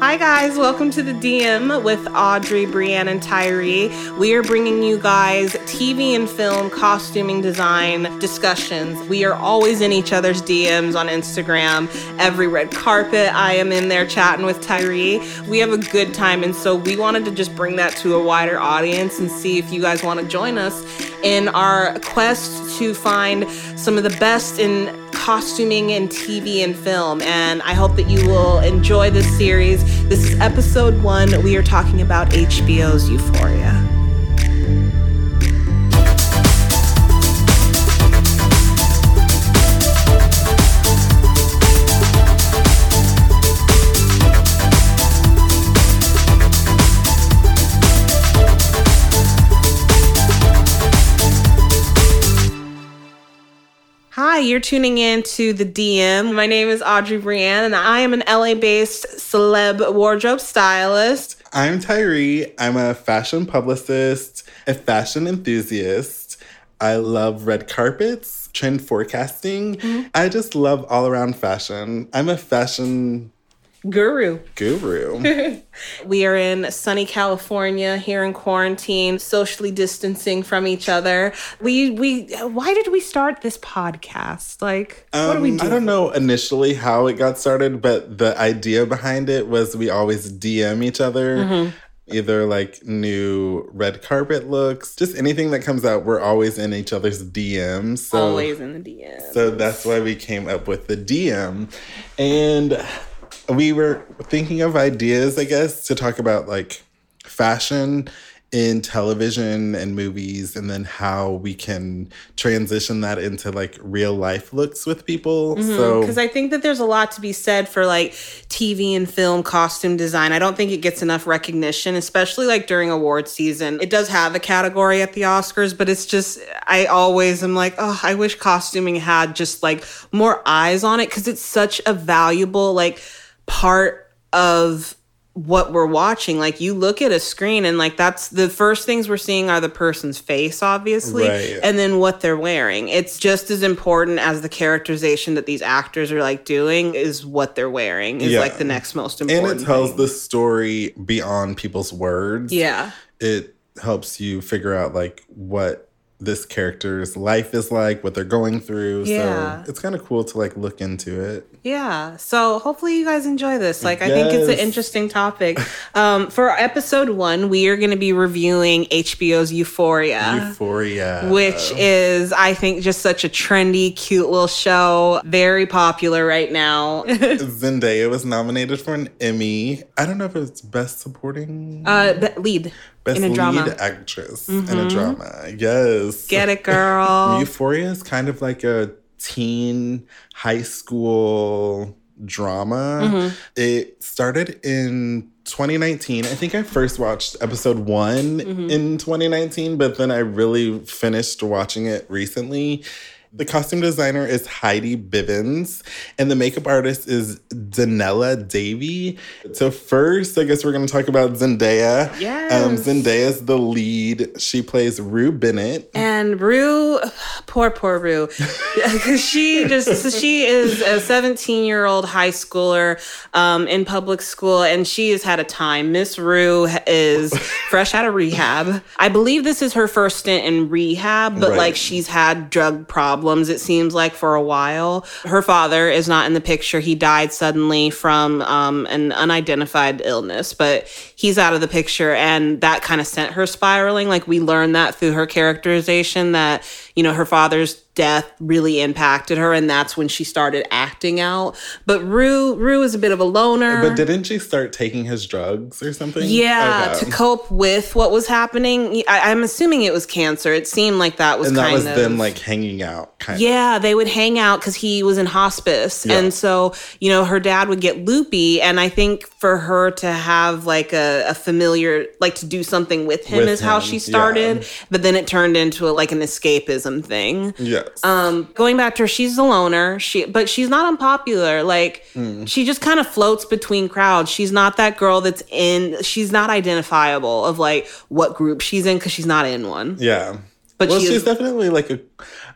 Hi, guys. Welcome to the DM with Audrey, Brianne, and Tyree. We are bringing you guys TV and film costuming design discussions. We are always in each other's DMs on Instagram. Every red carpet, I am in there chatting with Tyree. We have a good time, and so we wanted to just bring that to a wider audience and see if you guys want to join us in our quest to find some of the best in costuming in TV and film. And I hope that you will enjoy this series. This is episode one. We are talking about HBO's Euphoria. Hi, you're tuning in to the DM. My name is Audrey Brianne, and I am an LA based celeb wardrobe stylist. I'm Tyree. I'm a fashion publicist, a fashion enthusiast. I love red carpets, trend forecasting. Mm-hmm. I just love all around fashion. I'm a fashion Guru. Guru. we are in sunny California here in quarantine, socially distancing from each other. We we why did we start this podcast? Like um, what do we do? I don't know initially how it got started, but the idea behind it was we always DM each other. Mm-hmm. Either like new red carpet looks, just anything that comes out, we're always in each other's DMs. So, always in the DMs. So that's why we came up with the DM. And we were thinking of ideas, I guess, to talk about like fashion in television and movies and then how we can transition that into like real life looks with people. Mm-hmm, so cuz I think that there's a lot to be said for like TV and film costume design. I don't think it gets enough recognition, especially like during award season. It does have a category at the Oscars, but it's just I always am like, "Oh, I wish costuming had just like more eyes on it cuz it's such a valuable like part of what we're watching. Like you look at a screen and like that's the first things we're seeing are the person's face, obviously, right. and then what they're wearing. It's just as important as the characterization that these actors are like doing is what they're wearing is yeah. like the next most important. And it tells thing. the story beyond people's words. Yeah. It helps you figure out like what this character's life is like, what they're going through. Yeah. So it's kind of cool to like look into it. Yeah. So hopefully you guys enjoy this. Like, yes. I think it's an interesting topic. um, for episode one, we are going to be reviewing HBO's Euphoria. Euphoria. Which is, I think, just such a trendy, cute little show. Very popular right now. Zendaya was nominated for an Emmy. I don't know if it's Best Supporting. Uh, lead. Best in a drama. lead actress mm-hmm. in a mm-hmm. drama. Yes. Get it, girl. Euphoria is kind of like a teen high school drama. Mm-hmm. It started in 2019. I think I first watched episode one mm-hmm. in 2019, but then I really finished watching it recently. The costume designer is Heidi Bivens, and the makeup artist is Doniella Davy. So first, I guess we're going to talk about Zendaya. Yes. Um, Zendaya's the lead. She plays Rue Bennett. And Rue, poor, poor Rue, because she just, she is a 17 year old high schooler um, in public school, and she has had a time. Miss Rue is fresh out of rehab. I believe this is her first stint in rehab, but right. like she's had drug problems problems, it seems like, for a while. Her father is not in the picture. He died suddenly from um, an unidentified illness, but he's out of the picture. And that kind of sent her spiraling. Like, we learned that through her characterization that, you know, her father's death really impacted her and that's when she started acting out but rue rue is a bit of a loner but didn't she start taking his drugs or something yeah okay. to cope with what was happening I, am assuming it was cancer it seemed like that was and that was of, them like hanging out kind yeah of. they would hang out because he was in hospice yeah. and so you know her dad would get loopy and i think for her to have like a, a familiar like to do something with him with is him. how she started yeah. but then it turned into a, like an escapism thing yeah um, going back to her, she's a loner. She, but she's not unpopular. Like mm. she just kind of floats between crowds. She's not that girl that's in. She's not identifiable of like what group she's in because she's not in one. Yeah, but well, she's definitely like a.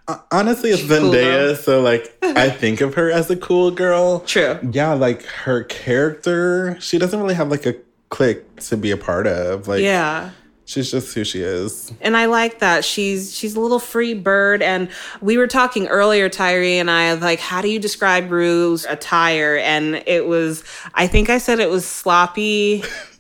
Uh, honestly, it's Zendaya, so like I think of her as a cool girl. True. Yeah, like her character, she doesn't really have like a clique to be a part of. Like, Yeah. She's just who she is. And I like that. She's she's a little free bird. And we were talking earlier, Tyree and I, of like, how do you describe Rue's attire? And it was, I think I said it was sloppy.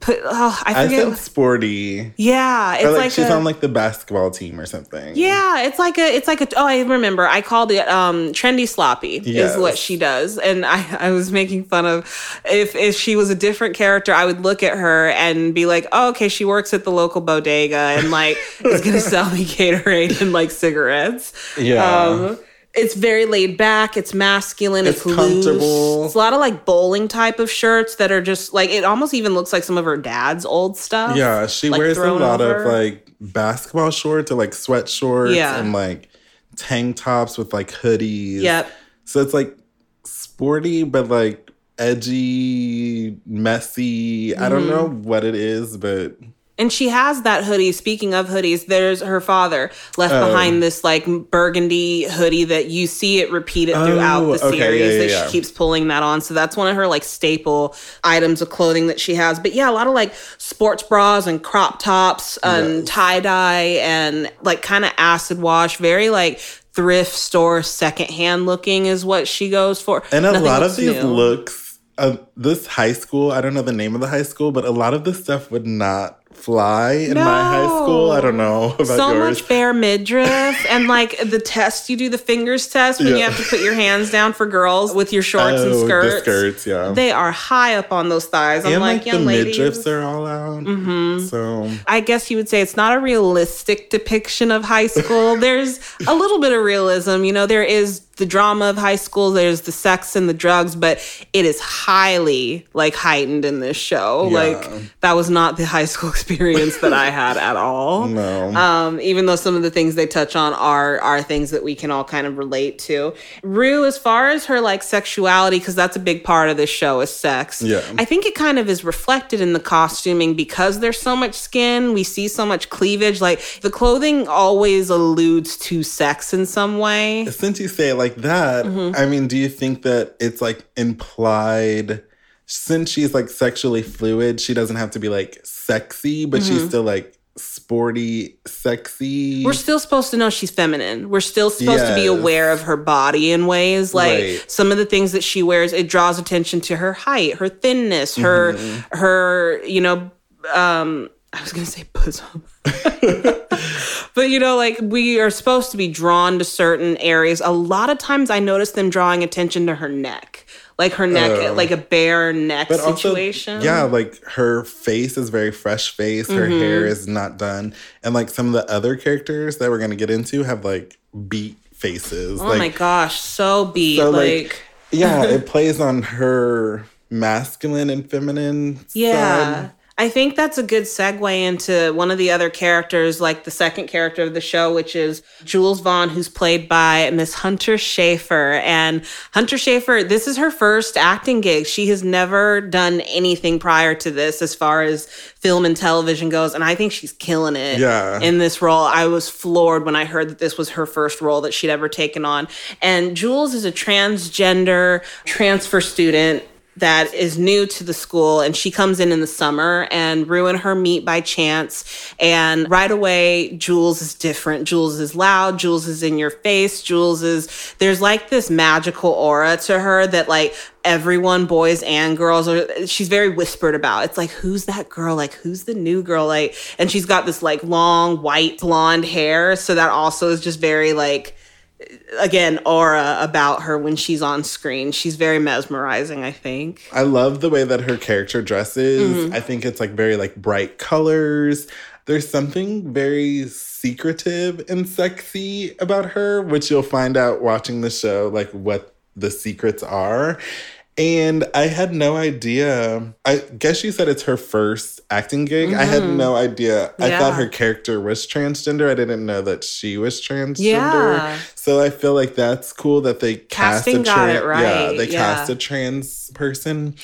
Put, oh, I I forget. said sporty. yeah, it's Or like, like, she's a, on like the basketball team or something. Yeah, it's like a, it's like a. Oh, I remember. I called it um trendy sloppy Yes. is what she does, and I I was making fun of if if she was a different character, I would look at her and be like, oh, okay, she works at the local bodega and like is gonna sell me Gatorade and like cigarettes. Yeah. Um, it's very laid back. It's masculine. It's, It's loose. comfortable. It's a lot of like bowling type of shirts that are just like it almost even looks like some of her dad's old stuff. Yeah, she like, wears a lot over. of like basketball shorts or like sweat shorts Yeah. and like tank tops with like hoodies. Yep. So it's like sporty, but like edgy, messy. I don't Mm-hmm. know what it is, but And she has that hoodie. Speaking of hoodies, there's her father left Oh. behind this like burgundy hoodie that you see it repeated throughout Oh, the okay, series yeah, yeah, that yeah. she keeps pulling that on. So that's one of her like staple items of clothing that she has. But yeah, a lot of like sports bras and crop tops and Yes. tie dye and like kind of acid wash, very like thrift store secondhand looking is what she goes for. and a Nothing lot of these new. looks. Uh, this high school, I don't know the name of the high school, but a lot of this stuff would not fly in my high school. I don't know about so yours. much bare midriff and like the test you do the fingers test when you have to put your hands down for girls with your shorts and Oh, skirts. The skirts, yeah. They are high up on those thighs. I'm and like, like, young the ladies. midriffs are all out. Mm-hmm. So I guess you would say it's not a realistic depiction of high school. There's a little bit of realism. You know, there is the drama of high school, there's the sex and the drugs, but it is highly like heightened in this show. Yeah. Like that was not the high school experience that I had at all. no. Um, even though some of the things they touch on are are things that we can all kind of relate to. Rue, as far as her like sexuality, because that's a big part of this show is sex. Yeah. I think it kind of is reflected in the costuming because there's so much skin. We see so much cleavage. Like the clothing always alludes to sex in some way. Since you say it like that, Mm-hmm. I mean, do you think that it's like implied? Since she's like sexually fluid, she doesn't have to be like sexy, but she's still like sporty, sexy. Mm-hmm. We're still supposed to know she's feminine. We're still supposed to be aware of her body in ways like Right. some of the things that she wears. It draws attention to her height, her thinness, her Mm-hmm. her you know. um I was gonna say bosom. but you know, like we are supposed to be drawn to certain areas. A lot of times I notice them drawing attention to her neck. Like her neck, Oh. like a bare neck but also, situation. yeah, like her face is very fresh face. Her Mm-hmm. hair is not done, and like some of the other characters that we're gonna get into have like beat faces. Oh like, my gosh, so beat. So, like, like, yeah, it plays on her masculine and feminine. Yeah. side. I think that's a good segue into one of the other characters, like the second character of the show, which is Jules Vaughn, who's played by Miss Hunter Schafer. And Hunter Schafer, this is her first acting gig. She has never done anything prior to this as far as film and television goes. And I think she's killing it Yeah. in this role. I was floored when I heard that this was her first role that she'd ever taken on. And Jules is a transgender transfer student that is new to the school and she comes in in the summer and ruin her meet by chance. And right away Jules is different. Jules is loud. Jules is in your face. Jules is there's like this magical aura to her that like everyone boys and girls are she's very whispered about. It's like who's that girl? Like who's the new girl? Like and she's got this like long white blonde hair. So that also is just very like again aura about her when she's on screen. She's very mesmerizing, I think. I love the way that her character dresses. Mm-hmm. I think it's like very like bright colors. There's something very secretive and sexy about her, which you'll find out watching the show, like what the secrets are. And I had no idea. I guess you said it's her first acting gig. I had no idea. I Mm-hmm. Thought her character was transgender. I didn't know that she was transgender. Yeah. So I feel like that's cool that they cast Casting a got it right, Yeah, they yeah. cast a trans person.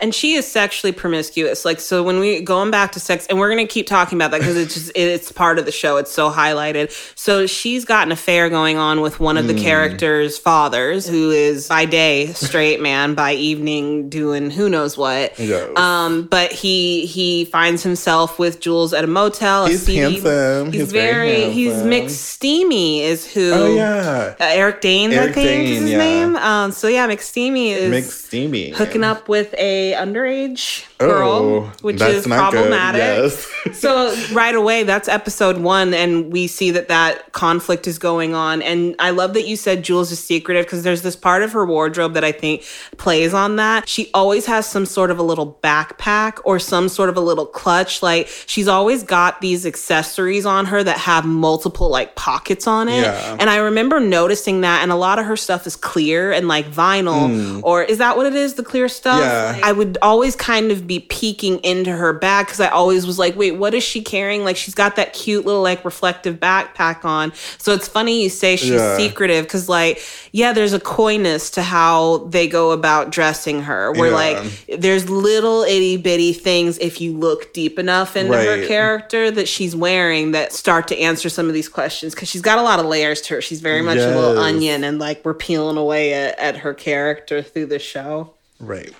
and she is sexually promiscuous like so when we going back to sex and we're gonna keep talking about that because it's just it's part of the show it's so highlighted so she's got an affair going on with one of the characters fathers who is by day straight man by evening doing who knows what Yes. um but he he finds himself with jules at a motel He's seedy- handsome. he's, He's very very he's handsome. mcsteamy is who Oh yeah, uh, Eric Danes, I Eric think is his yeah. name. Um, so yeah, McSteamy is McSteamy hooking up with a underage girl, Oh, which is problematic. Yes. so right away, that's episode one, and we see that that conflict is going on. And I love that you said Jules is secretive because there's this part of her wardrobe that I think plays on that. She always has some sort of a little backpack or some sort of a little clutch. Like she's always got these accessories on her that have multiple like pockets on it. Yeah. And I remember noticing that, and a lot of her stuff is clear and like vinyl, or is that what it is? The clear stuff. Yeah. I would always kind of be peeking into her bag because I always was like, wait, what is she carrying? Like she's got that cute little like reflective backpack on. So it's funny you say she's Yeah. secretive because like, yeah, there's a coyness to how they go about dressing her. Where Yeah. like there's little itty bitty things if you look deep enough into her character that she's wearing that start to answer some of these questions because she's got a lot of layers to her. She's very much a little onion and like we're peeling away at, at her character through the show. Right.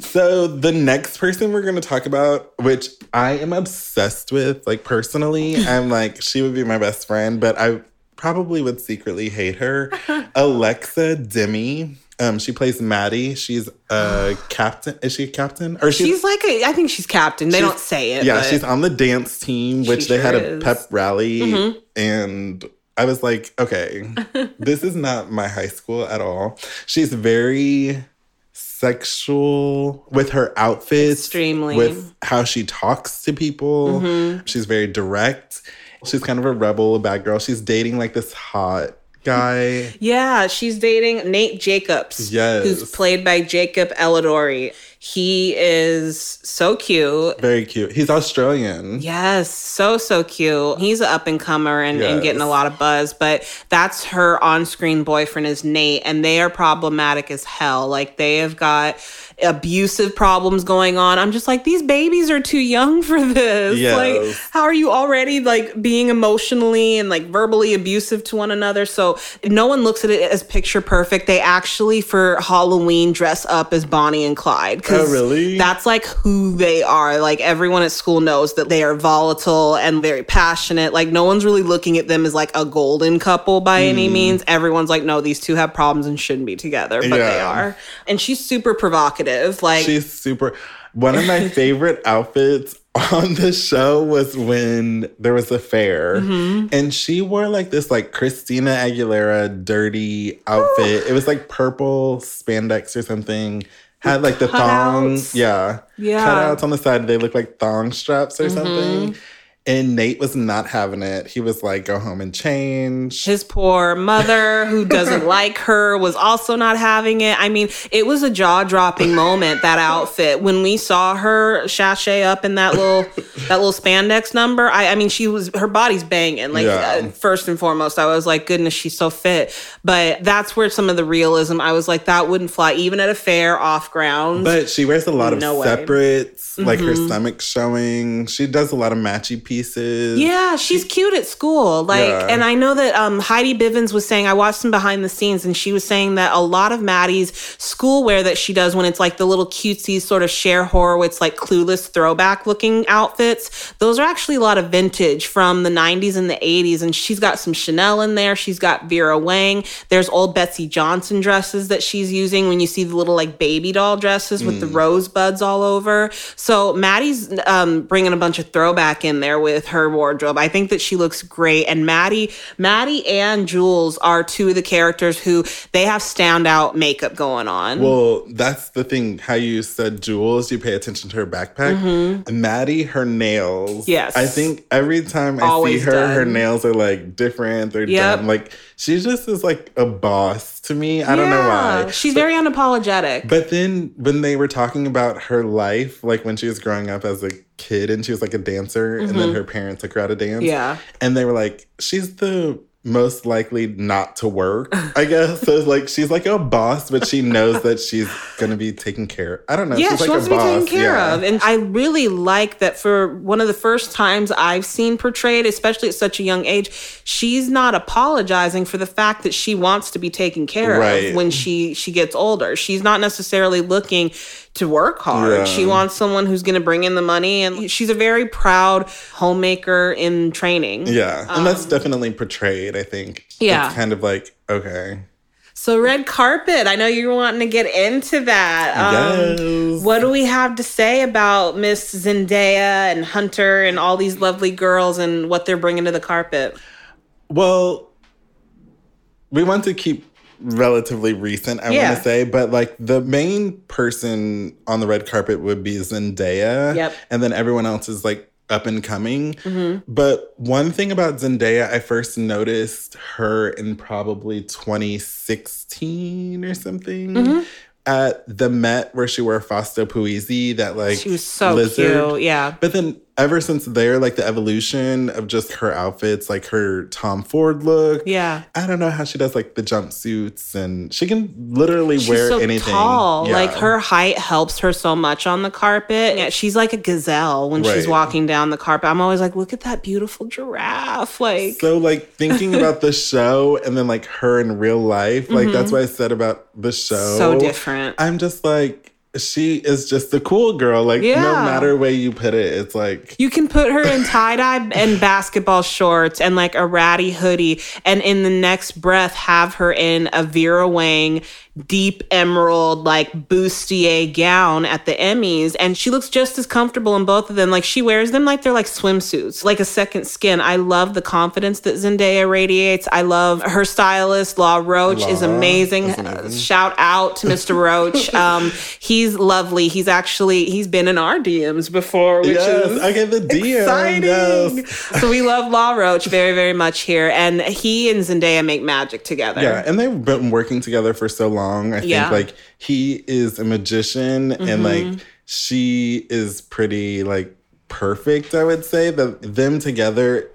So the next person we're going to talk about, which I am obsessed with, like personally, I'm like she would be my best friend, but I probably would secretly hate her. Alexa Demie. Um, she plays Maddie. She's a captain. Is she a captain? Or She's like a, I think she's captain. They She's- don't say it. yeah, she's on the dance team, which they had sure a is. Mm-hmm. pep rally, and I was like, okay, this is not my high school at all. She's very sexual with her outfits, Extremely. with how she talks to people. Mm-hmm. She's very direct. She's kind of a rebel, a bad girl. She's dating like this hot guy. Yeah, she's dating Nate Jacobs, Yes. who's played by Jacob Elordi. He is so cute. Very cute. He's Australian. Yes, so so cute. He's an up and comer and, and getting a lot of buzz, but that's her on-screen boyfriend is Nate, and they are problematic as hell. Like they have got abusive problems going on. I'm just like, these babies are too young for this. Yes. Like, how are you already like being emotionally and like verbally abusive to one another? So no one looks at it as picture perfect. They actually for Halloween dress up as Bonnie and Clyde. 'Cause Oh, really? That's like who they are. Like everyone at school knows that they are volatile and very passionate. Like no one's really looking at them as like a golden couple by Hmm. any means. Everyone's like, no, these two have problems and shouldn't be together, but they are. And she's super provocative. Like She's super. One of my favorite outfits on the show was when there was a fair, Mm-hmm. and she wore like this like Christina Aguilera dirty outfit. it was like purple spandex or something. Had like the thongs, yeah, Yeah. Mm-hmm. cutouts on the side. They look like thong straps or something. And Nate was not having it. He was like, "Go home and change." his poor mother who doesn't like her was also not having it. I mean, it was a jaw-dropping moment that outfit when we saw her sachet up in that little that little spandex number. I, I mean, she was her body's banging. Like Yeah. uh, first and foremost, I was like, goodness, she's so fit. But that's where some of the realism. I was like, that wouldn't fly even at a fair off ground. But she wears a lot of No way. Mm-hmm. separates, like her stomach showing. She does a lot of matchy pieces. Yeah, she's cute at school. Like, Yeah. and I know that um, Heidi Bivens was saying, I watched some behind the scenes, and she was saying that a lot of Maddie's schoolwear that she does when it's like the little cutesy sort of Cher Horowitz, like clueless throwback looking outfits, those are actually a lot of vintage from the 90s and the 80s. And she's got some Chanel in there. She's got Vera Wang. There's old Betsey Johnson dresses that she's using when you see the little like baby doll dresses with the rosebuds all over. So Maddie's um, bringing a bunch of throwback in there with her wardrobe. I think that she looks great. And Maddie, Maddie and Jules are two of the characters who they have standout makeup going on. Well, that's the thing. How you said Jules, you pay attention to her backpack. Maddie, her nails. Mm-hmm. Yes. I think every time I Always see her, her nails are like different. They're Yep. done. Like she just is like a boss to me. I don't know why. She's very unapologetic. But then when they were talking about her life, like when she was growing up as a kid and she was like a dancer, and then her parents took her out to dance. Mm-hmm. Yeah. And they were like, she's the most likely not to work, I guess. So like she's like a boss, but she knows that she's gonna be taken care of. I don't know. Yeah, she's she like wants to be taken care yeah. of. And I really like that for one of the first times I've seen portrayed, especially at such a young age, she's not apologizing for the fact that she wants to be taken care Right. of when she she gets older. She's not necessarily looking to work hard. Yeah. She wants someone who's going to bring in the money and she's a very proud homemaker in training. Yeah. And that's definitely portrayed, I think. Um, Yeah. It's kind of like, okay. So red carpet, I know you're wanting to get into that. Um, yes. What do we have to say about Miss Zendaya and Hunter and all these lovely girls and what they're bringing to the carpet? Well, we want to keep relatively recent, I Yeah. want to say, but like the main person on the red carpet would be Zendaya. Yep. And then everyone else is like up and coming. Mm-hmm. But one thing about Zendaya, I first noticed her in probably 2016 or something. Mm-hmm. At the Met, where she wore Fausto Puglisi, that like She was so lizard. cute. Yeah. But then ever since there, like the evolution of just her outfits, like her Tom Ford look. Yeah. I don't know how she does like the jumpsuits and she can literally She's wear so anything. tall. Yeah. Like her height helps her so much on the carpet. Yeah, she's like a gazelle when she's walking down the carpet. I'm always like, look at that beautiful giraffe. Like, So like thinking about the show and then like her in real life, like that's what I said about the show. Mm-hmm. so different. I'm just like she is just a cool girl. Like no matter way you put it, it's like You can put her in tie dye and basketball shorts and like a ratty hoodie, and in the next breath, have her in a Vera Wang deep emerald, like bustier gown at the Emmys. And she looks just as comfortable in both of them. Like she wears them like they're like swimsuits, like a second skin. I love the confidence that Zendaya radiates. I love her stylist, Law Roach, is amazing. is amazing. Uh, Shout out to Mr. Roach. Um, he's lovely. He's actually, he's been in our DMs before, which yes, is I get the DM. exciting. Yes. so we love Law Roach very, very much here, and he and Zendaya make magic together. Yeah, and they've been working together for so long. I think Yeah. Mm-hmm. like he is a magician and like she is pretty like perfect, I would say. That them together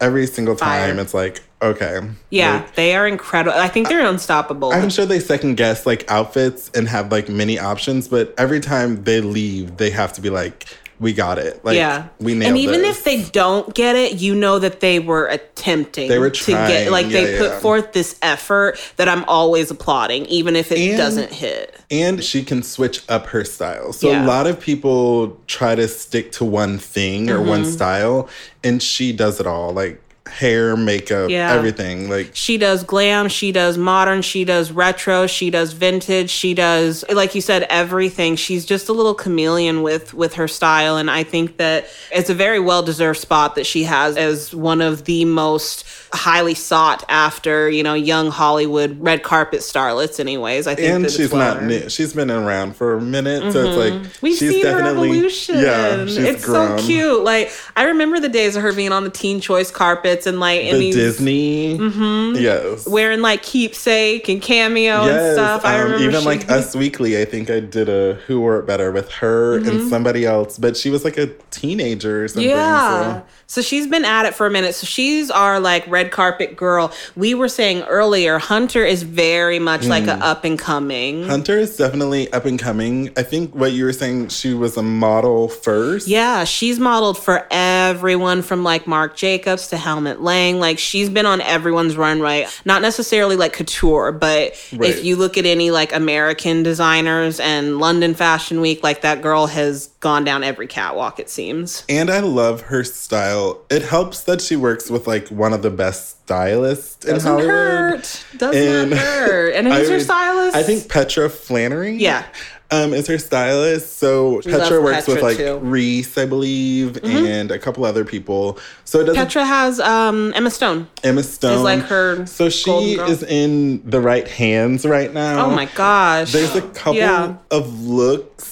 every single time Fire. it's like, okay. Yeah, Like, they are incredible. I think they're unstoppable. I'm sure they second guess like outfits and have like many options, but every time they leave, they have to be like, we got it. Like yeah, we nailed And even this. if they don't get it, you know that they were attempting. They were to trying, get. Like they yeah, put yeah. forth this effort that I'm always applauding, even if it And- doesn't hit. and she can switch up her style. So Yeah. a lot of people try to stick to one thing or one Mm-hmm. style, and she does it all like hair, makeup, Yeah. everything. Like She does glam, she does modern, she does retro, she does vintage, she does like you said everything. She's just a little chameleon with with her style and I think that it's a very well-deserved spot that she has as one of the most highly sought after, you know, young Hollywood red carpet starlets anyways. I think and she's not new. She's been around for a minute, so it's like mm-hmm. We've she's seen her evolution. yeah. It's grown. so cute. Like I remember the days of her being on the Teen Choice carpets and like in The these Disney, mm-hmm. yes, wearing like keepsake and cameo and yes. stuff. I um, remember even she- like Us Weekly. I think I did a Who Wore It Better with her and mm-hmm. somebody else, but she was like a teenager or something. Yeah. So. So she's been at it for a minute. So she's our like red carpet girl. We were saying earlier, Hunter is very much like Hmm. a up and coming. Hunter is definitely up and coming. I think what you were saying, she was a model first. Yeah, she's modeled for everyone from like Marc Jacobs to Helmut Lang. Like she's been on everyone's runway. Not necessarily like couture, but Right. if you look at any like American designers and London Fashion Week, like that girl has gone down every catwalk, it seems. And I love her style. It helps that she works with like one of the best stylists in Doesn't Hollywood. hurt. Does And- hurt. And who's her stylist? I think Petra Flannery. Yeah. Um, is her stylist. So Petra love works with like too. Mm-hmm. Reese, I believe, and a couple other people. So it doesn't Petra has um, Emma Stone. Emma Stone is like her So she is in the right hands right now. Oh my gosh. There's a couple Yeah. of looks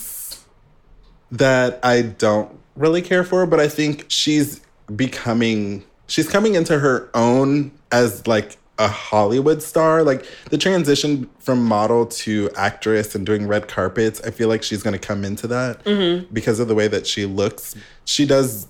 that I don't really care for, but I think she's becoming she's coming into her own as like a Hollywood star. Like the transition from model to actress and doing red carpets, I feel like she's gonna come into that Mm-hmm. because of the way that she looks. She does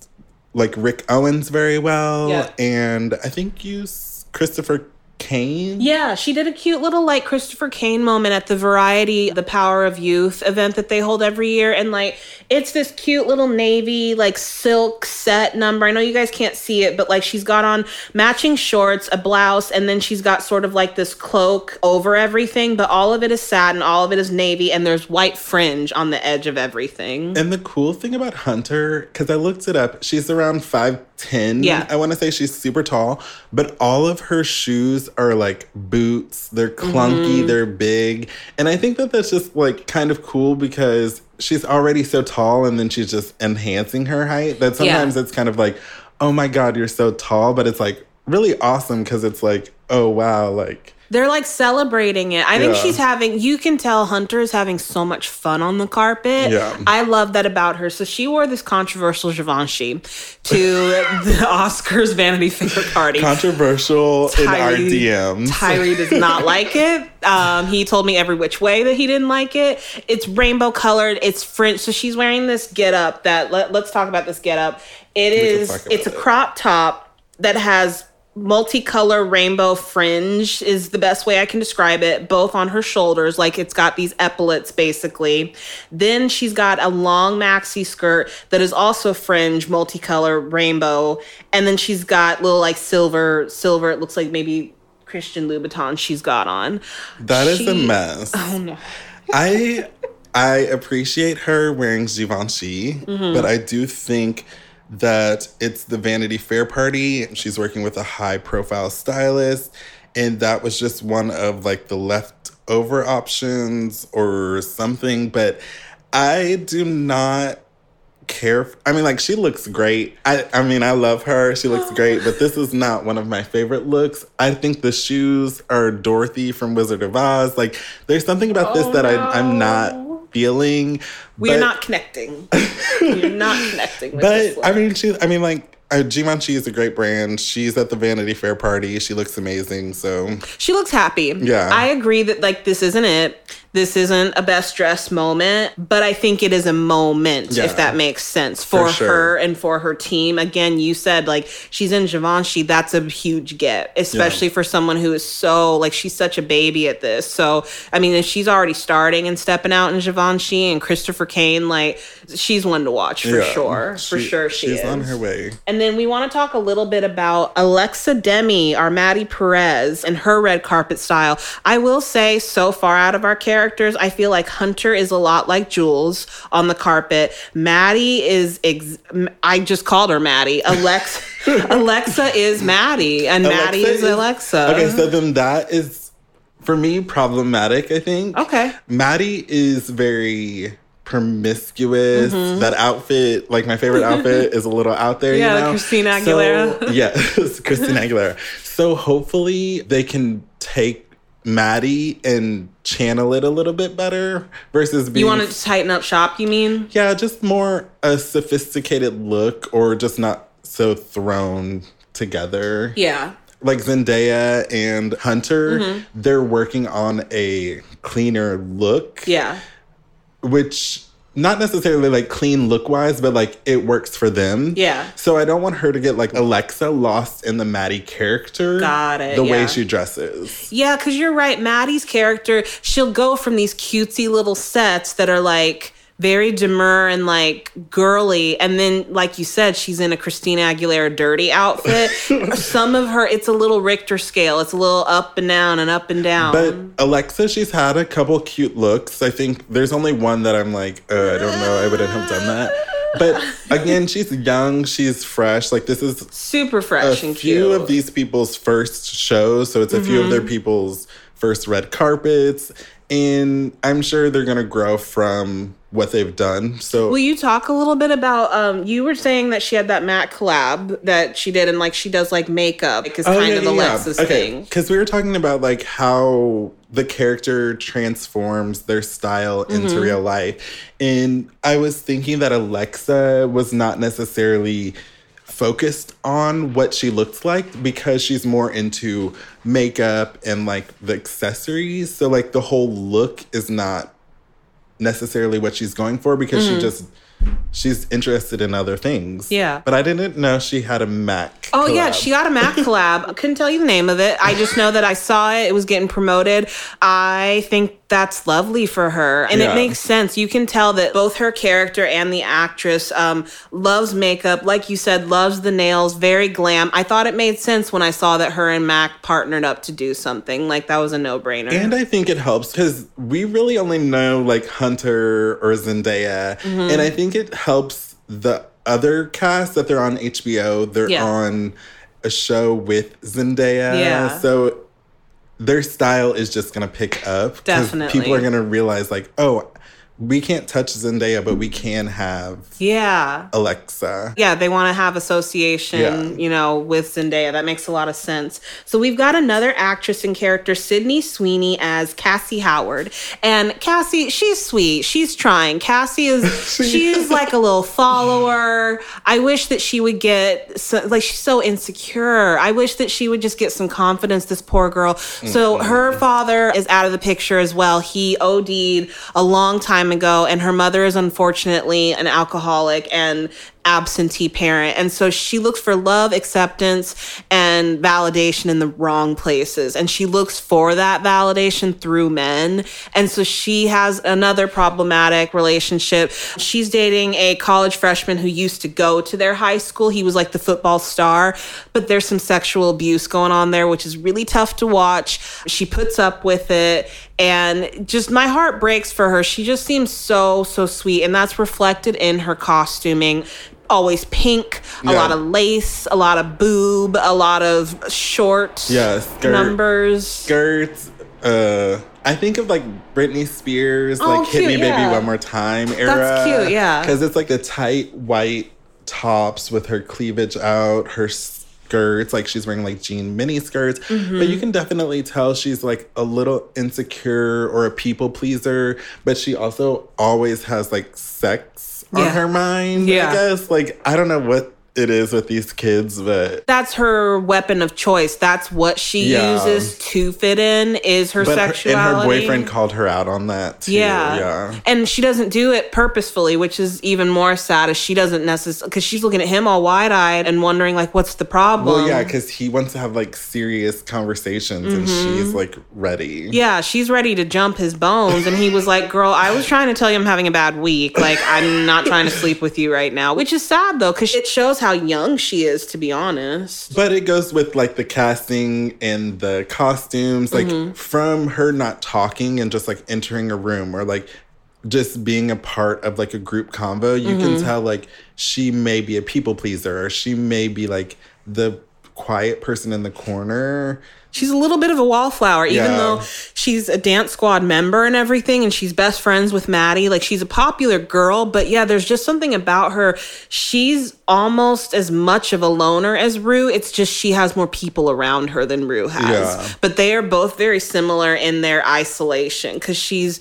like Rick Owens very well. Yeah. And I think you Christopher Kane. Yeah, she did a cute little like Christopher Kane moment at the Variety The Power of Youth event that they hold every year. And like it's this cute little navy like silk set number. I know you guys can't see it, but like she's got on matching shorts, a blouse, and then she's got sort of like this cloak over everything, but all of it is satin, all of it is navy, and there's white fringe on the edge of everything. And the cool thing about Hunter, because I looked it up, she's around 5'10. Yeah. I want to say she's super tall, but all of her shoes are like boots. They're clunky, Mm-hmm. they're big. And I think that that's just like kind of cool because she's already so tall and then she's just enhancing her height. That sometimes it's kind of like, oh my God, you're so tall. But it's like really awesome because it's like, oh wow, like. They're like celebrating it. I think Yeah. she's having, you can tell Hunter is having so much fun on the carpet. Yeah. I love that about her. So she wore this controversial Givenchy to the Oscars Vanity Fair party. Controversial in our DMs. Tyree does not like it. Um, he told me every which way that he didn't like it. It's rainbow colored. It's French. So she's wearing this get up that let, let's talk about this get up. It can is it's a crop top that has multicolor rainbow fringe is the best way I can describe it, both on her shoulders, like it's got these epaulets basically. Then she's got a long maxi skirt that is also fringe, multicolor rainbow, and then she's got little like silver, silver. It looks like maybe Christian Louboutin she's got on. That is a She- mess. Oh no. I I appreciate her wearing Givenchy, Mm-hmm. but I do think that it's the Vanity Fair party. She's working with a high profile stylist, and that was just one of like the leftover options or something. But I do not care. f- I mean, like she looks great. I I mean, I love her. She looks great, but this is not one of my favorite looks. I think the shoes are Dorothy from Wizard of Oz. Like, there's something about this Oh, that I, I'm not feeling. We're not connecting. We're not connecting with But. I mean, she. I mean, like. Uh, Givenchy is a great brand. She's at the Vanity Fair party. She looks amazing. So She looks happy. Yeah. I agree that like this isn't it. This isn't a best dressed moment, but I think it is a moment Yeah. if that makes sense for, For sure. her and for her team. Again, you said like she's in Givenchy, that's a huge get, especially for someone who is so like she's such a baby at this. So, I mean, if she's already starting and stepping out in Givenchy and Christopher Kane, like she's one to watch for yeah, sure. for sure she she's is. on her way. And then we want to talk a little bit about Alexa Demie, our Maddie Perez, and her red carpet style. I will say, so far out of our characters, I feel like Hunter is a lot like Jules on the carpet. Maddie is, ex- I just called her Maddie. Alexa, Alexa is Maddie, and Maddie is, Alexa. Okay, so then that is for me problematic. I think. Okay. Maddie is very promiscuous. That outfit, like my favorite outfit, is a little out there. Mm-hmm. Yeah, you know? Christina So- Aguilera. yes, Christina Aguilera. So hopefully they can take Maddie and channel it a little bit better versus being You want to tighten up shop, you mean? yeah, just more a sophisticated look or just not so thrown together Yeah. like Zendaya and Hunter, Mm-hmm. they're working on a cleaner look, Yeah. which not necessarily like clean look wise, but like it works for them. Yeah. So I don't want her to get like Alexa lost in the Maddie character. Got it, The yeah. way she dresses. Yeah, because you're right. Maddie's character, she'll go from these cutesy little sets that are like very demure and like girly. And then, like you said, she's in a Christina Aguilera dirty outfit. Some of her, it's a little Richter scale. It's a little up and down and up and down. But Alexa, she's had a couple cute looks. I think there's only one that I'm like, uh, I don't know, I wouldn't have done that. But again, she's young, she's fresh. Like this is Super fresh and few of these people's first shows, so it's a few of Mm-hmm. their people's first red carpets, and I'm sure they're gonna grow from what they've done. So Will you talk a little bit about? Um, you were saying that she had that Mac collab that she did, and like she does like makeup, is Oh, kind yeah, of the yeah. Lexus okay. thing. Because we were talking about like how the character transforms their style into Mm-hmm. real life. And I was thinking that Alexa was not necessarily focused on what she looks like because she's more into makeup and like the accessories. So like the whole look is not necessarily what she's going for because Mm-hmm. she just she's interested in other things. Yeah. But I didn't know she had a Mac. Oh yeah, she got a Mac collab. I couldn't tell you the name of it. I just know that I saw it. It was getting promoted. I think that's lovely for her, and Yeah. it makes sense. You can tell that both her character and the actress um, loves makeup, like you said, loves the nails, very glam. I thought it made sense when I saw that her and Mac partnered up to do something. Like that was a no brainer. And I think it helps because we really only know like Hunter or Zendaya. Mm-hmm. And I think it helps the other cast that they're on HBO. They're Yeah. on a show with Zendaya. Yeah. So their style is just going to pick up. Definitely. People are going to realize, like, oh, we can't touch Zendaya, but we can have yeah. Alexa. Yeah, they want to have association, Yeah. you know, with Zendaya. That makes a lot of sense. So we've got another actress and character, Sydney Sweeney as Cassie Howard. And Cassie, she's sweet. She's trying. Cassie is she's like a little follower. I wish that she would get so, like she's so insecure. I wish that she would just get some confidence this poor girl. So mm-hmm. her father is out of the picture as well. He OD'd a long time ago and her mother is unfortunately an alcoholic and absentee parent. And so she looks for love, acceptance, and validation in the wrong places. And she looks for that validation through men. And so she has another problematic relationship. She's dating a college freshman who used to go to their high school. He was like the football star, but there's some sexual abuse going on there, which is really tough to watch. She puts up with it. And just my heart breaks for her. She just seems so, so sweet. And that's reflected in her costuming always pink, a Yeah. lot of lace, a lot of boob, a lot of short Yeah, skirt. numbers. skirts. Uh, I think of like Britney Spears, Oh, like "Hit Me, cute, Baby. One More Time" era. That's cute, yeah. Because it's like the tight white tops with her cleavage out, her skirts, like she's wearing like jean mini skirts. Mm-hmm. But you can definitely tell she's like a little insecure or a people pleaser. But she also always has like sex on her mind. Yeah. I guess like I don't know what it is with these kids, but That's her weapon of choice. That's what she Yeah. uses to fit in is her but her, and sexuality. her boyfriend called her out on that too. Yeah. yeah. And she doesn't do it purposefully, which is even more sad as she doesn't necessarily because she's looking at him all wide eyed and wondering like what's the problem. Well, yeah, because he wants to have like serious conversations and she's like ready. Mm-hmm. Yeah, she's ready to jump his bones. And he was like, Girl, I was trying to tell you I'm having a bad week. Like, I'm not trying to sleep with you right now, which is sad though, because it shows how young she is, to be honest. But it goes with like the casting and the costumes, like Mm-hmm. from her not talking and just like entering a room or like just being a part of like a group convo, you Mm-hmm. can tell like she may be a people pleaser or she may be like the quiet person in the corner. She's a little bit of a wallflower, even Yeah. though she's a dance squad member and everything, and she's best friends with Maddie. Like, she's a popular girl, but yeah, there's just something about her. She's almost as much of a loner as Rue. It's just she has more people around her than Rue has. Yeah. But they are both very similar in their isolation because she's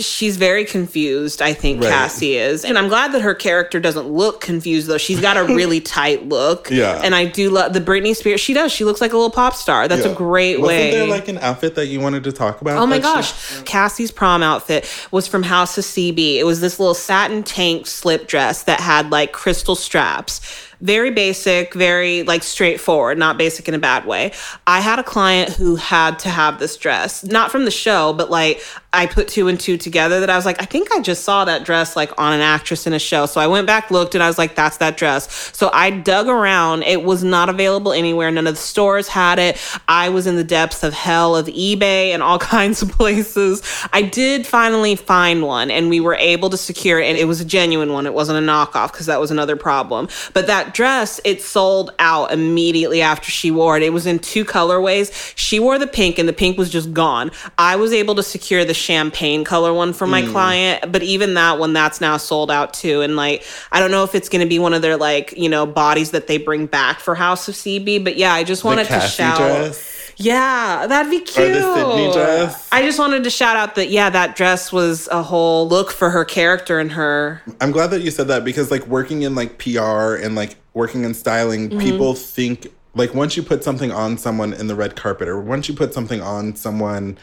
she's very confused. I think Right. Cassie is, and I'm glad that her character doesn't look confused though. She's got a really tight look. Yeah. and I do love the Britney Spears. She does. She looks like a little pop star. That's a Yeah. Great Wasn't way. there like an outfit that you wanted to talk about? Oh my that she- gosh. Cassie's prom outfit was from House of CB. It was this little satin tank slip dress that had like crystal straps. Very basic, very like straightforward, not basic in a bad way. I had a client who had to have this dress, not from the show, but like I put two and two together that I was like, I think I just saw that dress like on an actress in a show. So I went back, looked, and I was like, that's that dress. So I dug around. It was not available anywhere. None of the stores had it. I was in the depths of hell of eBay and all kinds of places. I did finally find one and we were able to secure it. And it was a genuine one. It wasn't a knockoff because that was another problem. But that dress, it sold out immediately after she wore it. It was in two colorways. She wore the pink and the pink was just gone. I was able to secure the champagne color one for my client, but even that one, that's now sold out too. And like, I don't know if it's going to be one of their like, you know, bodies that they bring back for House of CB. But yeah, I just wanted to shout. dress. Yeah, that'd be cute. the Sydney dress. I just wanted to shout out that yeah, that dress was a whole look for her character and her. I'm glad that you said that because like working in like PR and like working in styling, Mm-hmm. people think like once you put something on someone in the red carpet or once you put something on someone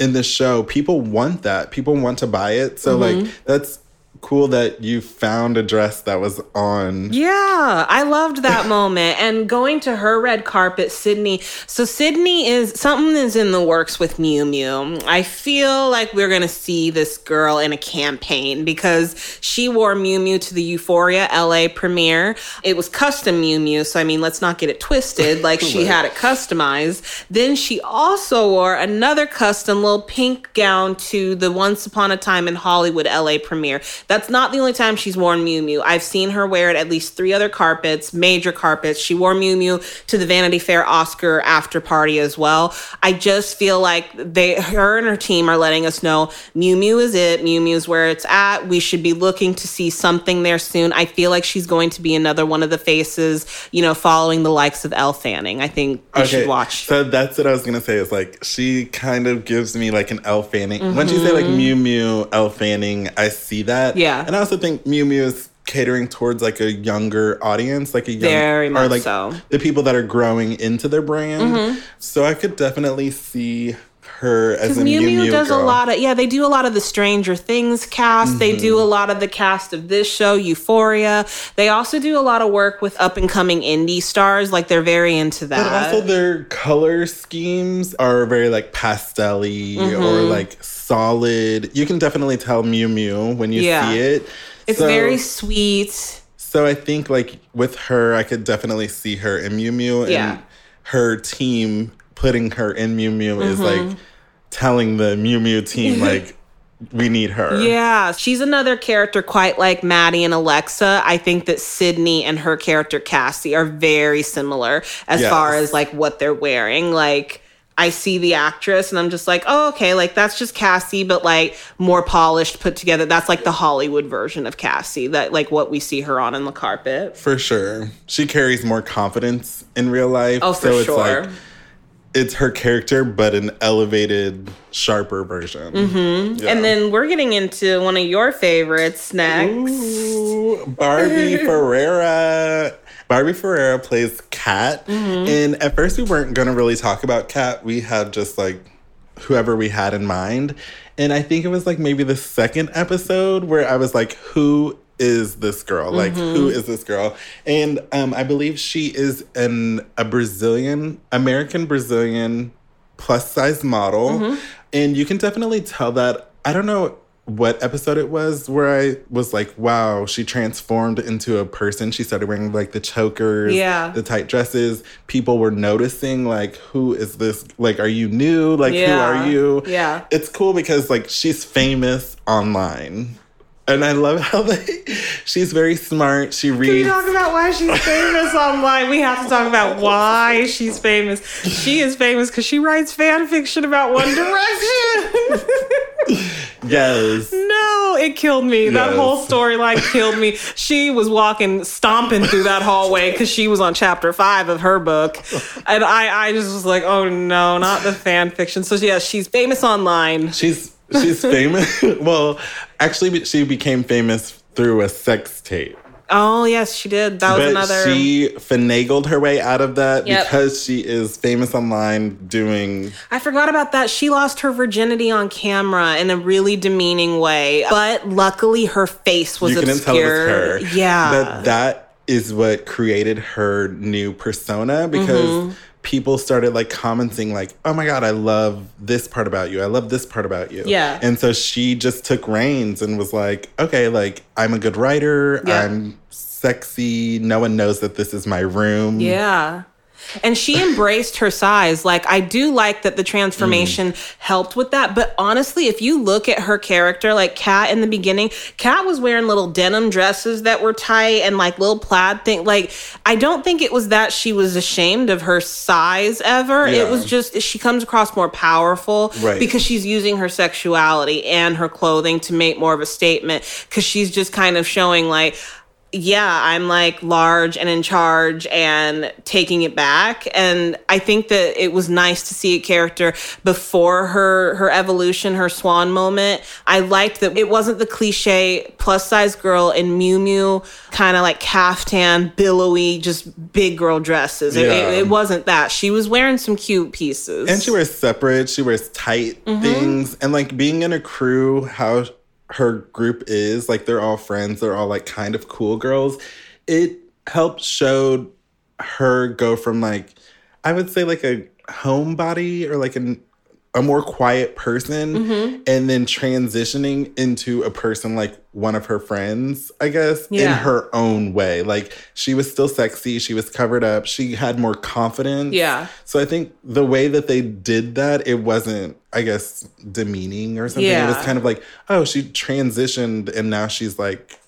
in the show, people want that. People want to buy it. So Mm-hmm. like that's cool that you found a dress that was on. Yeah, I loved that moment. And going to her red carpet, Sydney. So Sydney is something is in the works with Miu Miu. I feel like we're gonna see this girl in a campaign because she wore Miu Miu to the Euphoria LA premiere. It was custom Miu Miu, so I mean, let's not get it twisted. Like she had it customized. Then she also wore another custom little pink gown to the Once Upon a Time in Hollywood LA premiere. That's not the only time she's worn Miu Miu. I've seen her wear it at least three other carpets, major carpets. She wore Miu Miu to the Vanity Fair Oscar after party as well. I just feel like they, her and her team are letting us know Miu Miu is it. Miu Miu is where it's at. We should be looking to see something there soon. I feel like she's going to be another one of the faces, you know, following the likes of Elle Fanning. I think we should watch. So that's what I was gonna say. Is like she kind of gives me like an Elle Fanning. When you say like Miu Miu, Elle Fanning, I see that. Mm-hmm. Yeah. And I also think Miu Miu is catering towards like a younger audience, like a young, Very or much like so. Mm-hmm. the people that are growing into their brand. So I could definitely see her as a Miu Miu does girl. a lot of yeah, they do a lot of the Stranger Things cast. They do Mm-hmm. a lot of the cast of this show, Euphoria. They also do a lot of work with up and coming indie stars. Like they're very into that. But also their color schemes are very like pastel-y Mm-hmm. or like solid. You can definitely tell Miu Miu when you Yeah. see it. it's So- very sweet. So I think like with her, I could definitely see her in Miu Miu, and Yeah. her team putting her in Miu Miu is Mm-hmm. like telling the Miu Miu team like we need her. Yeah, she's another character quite like Maddie and Alexa. I think that Sydney and her character Cassie are very similar as Yes. far as like what they're wearing. Like I see the actress and I'm just like, oh, okay, like that's just Cassie, but like more polished, put together. That's like the Hollywood version of Cassie, that like what we see her on in the carpet. For sure. She carries more confidence in real life. Oh, for so it's sure. like it's her character, but an elevated, sharper version. Mm-hmm. And then we're getting into one of your favorites next. Ooh, Barbie Ferreira. Barbie Ferreira plays Kat. Mm-hmm. And at first we weren't gonna really talk about Kat. We had just like whoever we had in mind. And I think it was like maybe the second episode where I was like, who is this girl? Like, Mm-hmm. who is this girl? And um, I believe she is an a Brazilian, American Brazilian plus size model. Mm-hmm. And you can definitely tell that. I don't know what episode it was where I was like, wow, she transformed into a person. She started wearing like the chokers, Yeah. the tight dresses. People were noticing, like, who is this? Like, are you new? Like, who are you? Yeah. It's cool because like she's famous online. And I love how they she's very smart. She reads. Can we talk about why she's famous online? We have to talk about why she's famous. She is famous because she writes fan fiction about One Direction. yes. no, it killed me. That whole storyline killed me. She was walking, stomping through that hallway because she was on chapter five of her book. And I, I just was like, oh no, not the fan fiction. So, yeah, she's famous online. She's she's famous. well, actually she became famous through a sex tape. Oh, yes, she did. That was But another. she finagled her way out of that Yep. because she is famous online doing I forgot about that. She lost her virginity on camera in a really demeaning way, but luckily her face was you couldn't tell obscured. it was her. Yeah. That that is what created her new persona because Mm-hmm. People started like commenting like, "Oh my god, I love this part about you. I love this part about you." Yeah. And so she just took reins and was like, "Okay, like I'm a good writer. Yeah. I'm sexy. No one knows that this is my room." Yeah. And she embraced her size. Like, I do like that the transformation mm. helped with that. But honestly, if you look at her character, like Kat in the beginning, Kat was wearing little denim dresses that were tight and like little plaid thing. Like, I don't think it was that she was ashamed of her size ever. Yeah. It was just she comes across more powerful Right. because she's using her sexuality and her clothing to make more of a statement. Because she's just kind of showing like, yeah, I'm like large and in charge and taking it back. And I think that it was nice to see a character before her her evolution, her swan moment. I liked that it wasn't the cliche plus size girl in Miu Miu, kind of like caftan, billowy, just big girl dresses. It- Yeah. It, it wasn't that. She was wearing some cute pieces. And she wears separate, she wears tight Mm-hmm. things. And like being in a crew, how her group is, like they're all friends, they're all like kind of cool girls, it helped showed her go from like I would say like a homebody or like an a more quiet person Mm-hmm. and then transitioning into a person like one of her friends, I guess, in her own way. Like she was still sexy, she was covered up, she had more confidence. Yeah. So I think the way that they did that, it wasn't, I guess, demeaning or something. It was kind of like, oh, she transitioned and now she's like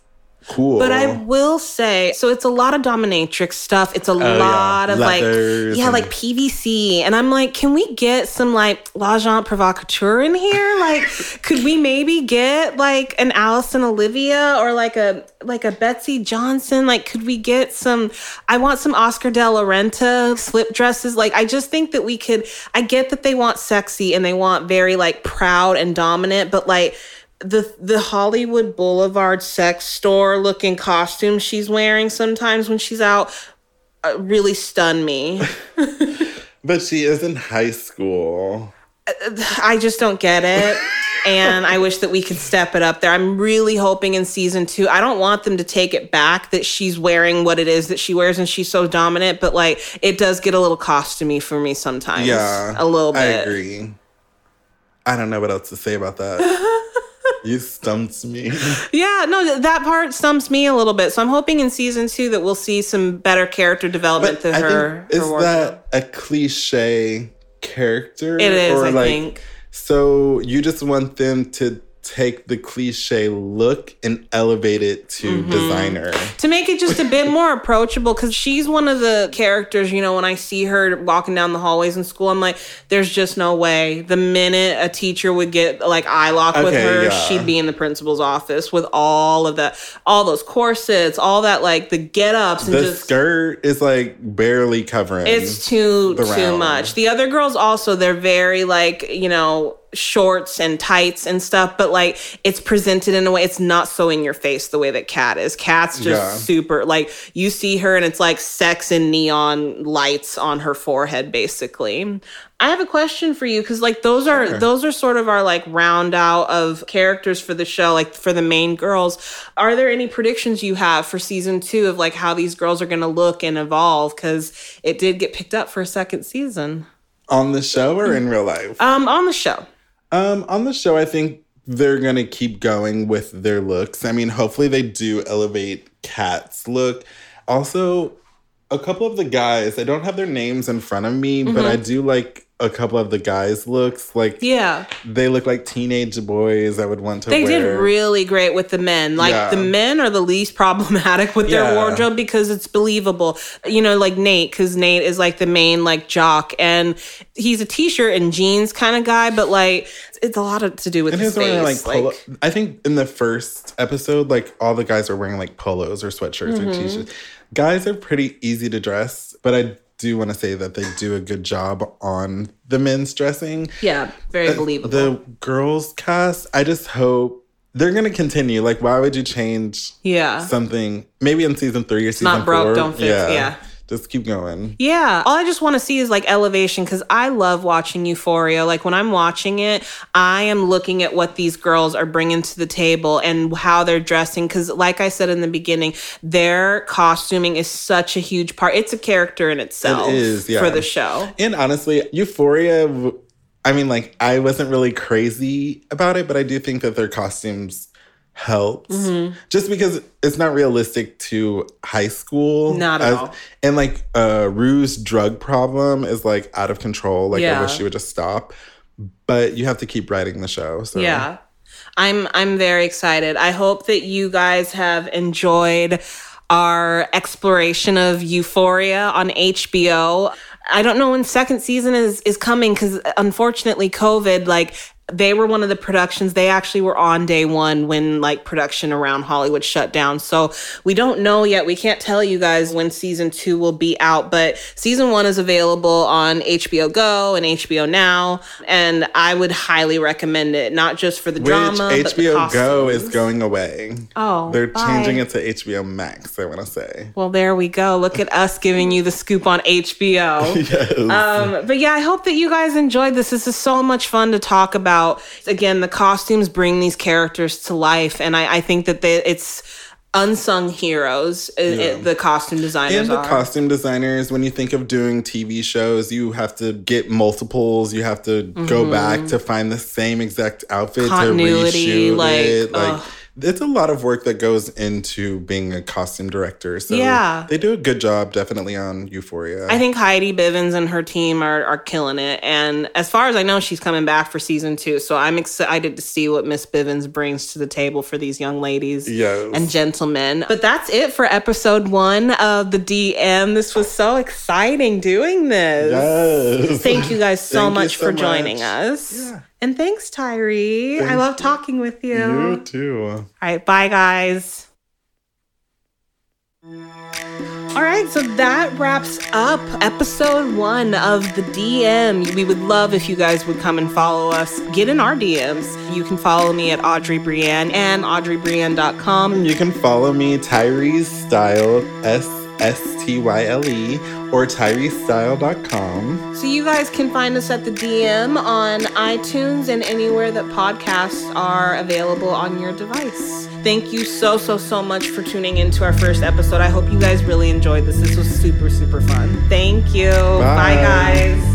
cool. But I will say, so it's a lot of dominatrix stuff. It's a Oh, yeah. lot of Leathers like, yeah, and- like PVC. And I'm like, can we get some like La l'agent provocateur in here? Like, could we maybe get like an Allison Olivia or like a like a Betsey Johnson? Like, could we get some? I want some Oscar De La Renta slip dresses. Like, I just think that we could. I get that they want sexy and they want very like proud and dominant, but like the the Hollywood Boulevard sex store looking costume she's wearing sometimes when she's out uh, really stun me. But she is in high school. I just don't get it. And I wish that we could step it up there. I'm really hoping in season two. I don't want them to take it back that she's wearing what it is that she wears and she's so dominant, but like it does get a little costumey for me sometimes. Yeah. A little bit. I agree. I don't know what else to say about that. you stumped me. Yeah, no, that part stumps me a little bit. So I'm hoping in season two that we'll see some better character development But to I her. think, her is wardrobe. that a cliche character? It is, or I like, think. So you just want them to take the cliche look and elevate it to Mm-hmm. designer. to make it just a bit more approachable because she's one of the characters you know when i see her walking down the hallways in school i'm like there's just no way the minute a teacher would get like eye lock with her yeah. she'd be in the principal's office with all of that all those corsets all that like the get-ups and The just skirt is like barely covering. it's too too round. much. The other girls also they're very like, you know, shorts and tights and stuff, but like it's presented in a way it's not so in your face the way that Kat is. Kat's just Yeah. super like you see her and it's like sex and neon lights on her forehead basically. I have a question for you because like those are Sure. those are sort of our like round out of characters for the show, like for the main girls. Are there any predictions you have for season two of like how these girls are gonna look and evolve? Because it did get picked up for a second season. on the show or in real life? Um, on the show. Um, on the show, I think they're gonna keep going with their looks. I mean, hopefully they do elevate Kat's look. Also, a couple of the guys, I don't have their names in front of me, but I do like a couple of the guys' looks. Like Yeah. they look like teenage boys I would want to They wear. did really great with the men. Like Yeah. the men are the least problematic with their Yeah. wardrobe because it's believable. You know, like Nate, because Nate is like the main like jock, and he's a t-shirt and jeans kind of guy, but like it's a lot of, to do with And his wearing like polo. Like, I think in the first episode, like all the guys are wearing like polos or sweatshirts Mm-hmm. or t-shirts. Guys are pretty easy to dress, but I do want to say that they do a good job on the men's dressing. yeah, very uh, believable. The girls cast, I just hope they're gonna continue. Like, why would you change yeah. something? Maybe in season three or season not broke, four. don't fix, yeah. Just keep going. Yeah, all I just want to see is like elevation because I love watching Euphoria. Like when I'm watching it, I am looking at what these girls are bringing to the table and how they're dressing. Because, like I said in the beginning, their costuming is such a huge part. It's a character in itself is, yeah. for the show. And honestly, Euphoria. I mean, like, I wasn't really crazy about it, but I do think that their costumes helped Mm-hmm. just because it's not realistic to high school. Not at all. And like, uh, Rue's drug problem is like out of control. Like, I wish she would just stop. But you have to keep writing the show. So Yeah. I'm I'm very excited. I hope that you guys have enjoyed our exploration of Euphoria on HBO. I don't know when second season is is coming cuz unfortunately COVID like they were one of the productions they actually were on day 1 when like production around Hollywood shut down. So we don't know yet. We can't tell you guys when season 2 will be out, but season 1 is available on HBO Go and HBO Now and I would highly recommend it not just for the Which drama but HBO Go is going away. Oh, They're bye. changing it to HBO Max, I want to say. Well, there we go. Look at us giving you the scoop on HBO. Yes. Um, but yeah, I hope that you guys enjoyed this. This is so much fun to talk about. About again the costumes bring these characters to life and i, I think that they, it's unsung heroes uh, Yeah. the costume designers And the are. costume designers, when you think of doing TV shows, you have to get multiples. You have to go back to find the same exact outfit Mm-hmm. Continuity, to reshoot like, it. Like ugh. It's a lot of work that goes into being a costume director. So Yeah. they do a good job, definitely on Euphoria. I think Heidi Bivens and her team are, are killing it. And as far as I know, she's coming back for season two. So I'm excited to see what Miss Bivens brings to the table for these young ladies Yes. and gentlemen. But that's it for episode one of the DM. This was so exciting doing this. yes. Thank you guys so Thank much so for joining us. Yeah. And thanks, Tyree. I love talking with you. You too. All right, bye, guys. All right, so that wraps up episode one of the DM. We would love if you guys would come and follow us. Get in our DMs. You can follow me at Audrey Brianne and audreybrianne.com. You can follow me, Tyree's Style, S S T Y L E, or TyreseStyle.com. So you guys can find us at the DM on iTunes and anywhere that podcasts are available on your device. Thank you so, so, so much for tuning into our first episode. I hope you guys really enjoyed this. This was super, super fun. Thank you. Bye Bye. guys.